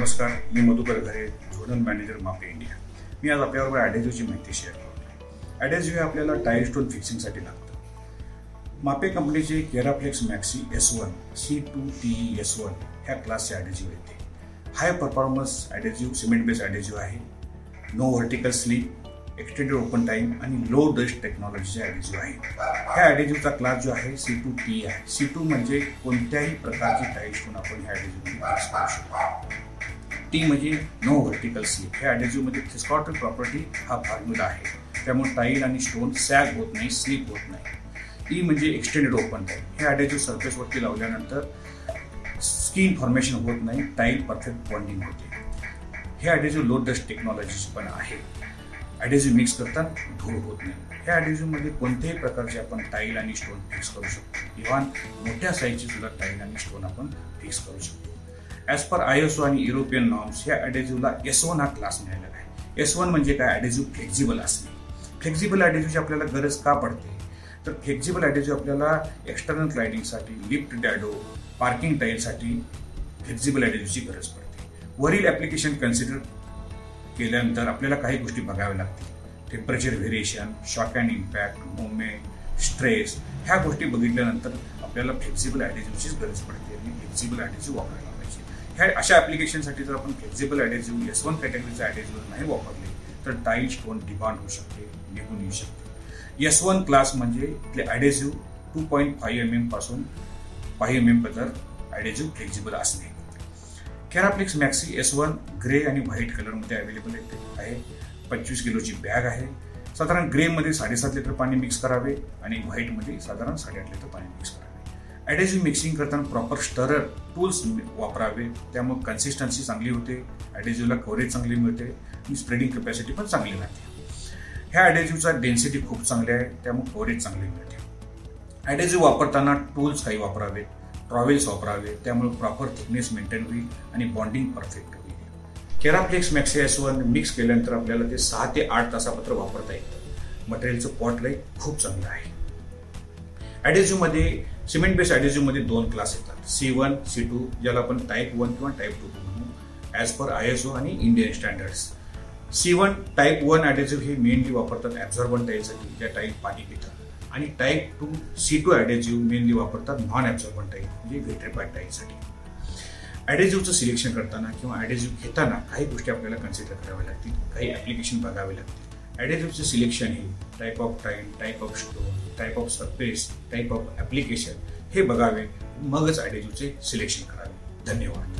नमस्कार मी Madhukar Ghare zonal manager Mapei India. मी आज आपल्याबरोबर ॲडेझिव्हची माहिती शेअर करतो ॲडेझिव्ह हे आपल्याला टायर स्टोन फिक्सिंगसाठी लागतं. मापे कंपनीचे Keraflex maxi S one C two T S one ह्या क्लासचे ॲडेझिव्ह येते. High performance adhesive cement base adhesive आहे. No vertical slip extended open time आणि लो डस्ट टेक्नॉलॉजीचे ॲडेझिव्ह आहे. ह्या ॲडेझिव्हचा क्लास जो आहे सी टू टी आहे. सी टू म्हणजे कोणत्याही प्रकारची टाईल्स स्टोन आपण ह्या ॲडेझिव्हमध्ये फिक्स करू शकतो. टी म्हणजे नो व्हर्टिकल स्लिप ह्या ॲडेझिव्हमध्ये थिस्कॉटल प्रॉपर्टी हा फॉर्म्युला आहे. त्यामुळे टाईल आणि स्टोन सॅग होत नाही स्लिप होत नाही. ई म्हणजे एक्सटेंडेड ओपन टाईल हे ॲडेझिव्ह सरफेसवरती लावल्यानंतर स्किन फॉर्मेशन होत नाही टाईल परफेक्ट बॉन्डिंग होते. हे ॲडेझिव्ह लो डस्ट टेक्नॉलॉजीज पण आहे. ॲडेझिव्ह मिक्स करताना धूळ होत नाही. ह्या ॲडेझिव्हमध्ये कोणत्याही प्रकारचे आपण टाईल आणि स्टोन फिक्स करू शकतो. इव्हन मोठ्या साईजची सुद्धा टाईल आणि स्टोन आपण फिक्स करू शकतो. As per I S O आणि युरोपियन नॉर्म्स ह्या ॲडेझिव्हला एस वन हा क्लास मिळालेला आहे. एस वन म्हणजे काय? ॲडेझिव्ह फ्लेक्झिबल असणे. फ्लेक्झिबल ॲडेझिव्हची आपल्याला गरज का पडते? तर फ्लेक्झिबल ॲडेझिव्ह आपल्याला एक्स्टर्नल क्लायडिंगसाठी लिफ्ट डॅडो पार्किंग टाईलसाठी फ्लेक्झिबल ॲडेझिव्हची गरज पडते. वरील ॲप्लिकेशन कन्सिडर केल्यानंतर आपल्याला काही गोष्टी बघाव्या लागतील. Temperature variation shock and impact movement stress ह्या गोष्टी बघितल्यानंतर आपल्याला फ्लेक्झिबल ॲडेझिव्हचीच गरज पडते आणि फ्लेक्झिबल ॲडेझिव्ह वापरायला ह्या अशा ॲप्लिकेशनसाठी जर आपण फ्लेक्झिबल ॲडेझिव्ह एस वन कॅटेगरीचा ॲडेझिव्ह नाही वापरले तर टाईल स्टोन डिमांड होऊ शकते? निघून येऊ शकते. एस वन क्लास म्हणजे इथले adhesive two point five M एमपासून five M M पर्यंत ॲडेझिव्ह फ्लेक्झिबल असणे. Keraflex maxi S one grey and white कलरमध्ये अवेलेबल आहे पंचवीस किलोची बॅग आहे. साधारण ग्रेमध्ये साडेसात लिटर पाणी मिक्स करावे आणि व्हाईटमध्ये साधारण साडेआठ लिटर पाणी मिक्स करावे. ॲडेसिव्ह मिक्सिंग करताना प्रॉपर स्टरर टूल्स वापरावे. त्यामुळे कन्सिस्टन्सी चांगली होते. ॲडेसिव्हला कव्हरेज चांगली मिळते. आणि स्प्रेडिंग कॅपॅसिटी पण चांगली राहते. ह्या ॲडेसिव्हचा डेन्सिटी खूप चांगली आहे. त्यामुळे कव्हरेज चांगली मिळते. ॲडेसिव्ह वापरताना टूल्स काही वापरावे. ट्रॉवेल्स वापरावे. त्यामुळे प्रॉपर थिकनेस मेंटेन होईल आणि बॉन्डिंग परफेक्ट होईल. केराफ्लेक्स मॅक्सिएस वन मिक्स केल्यानंतर आपल्याला ते सहा ते आठ तासापत्र वापरता येतं. मटेरियलचं पॉट लाइट खूप चांगलं आहे. ॲडेसिव्हमध्ये सिमेंट बेस ॲडेझिव्हमध्ये दोन क्लास येतात. सी वन सी टू ज्याला आपण टाईप वन किंवा टाईप टू म्हणू. As per I S O आणि Indian standards C one type one adhesive हे मेनली वापरतात ॲब्झॉर्बन टाईपसाठी ज्या टाईप पाणी पितात. आणि type two C two adhesive mainly वापरतात नॉन ॲब्झॉर्बन टाईप म्हणजे व्हिट्रिफाईड टाईपसाठी ॲडेझिव्हचं सिलेक्शन करताना किंवा ॲडेझिव्ह घेताना काही गोष्टी आपल्याला कन्सिडर कराव्या लागतील काही ॲप्लिकेशन बघावे लागतील. ॲडेझिव्हचं सिलेक्शन येईल type of time type of stone type of surface type of application हे बघावे. मगच ॲडेझिव्हचे सिलेक्शन करावे. धन्यवाद.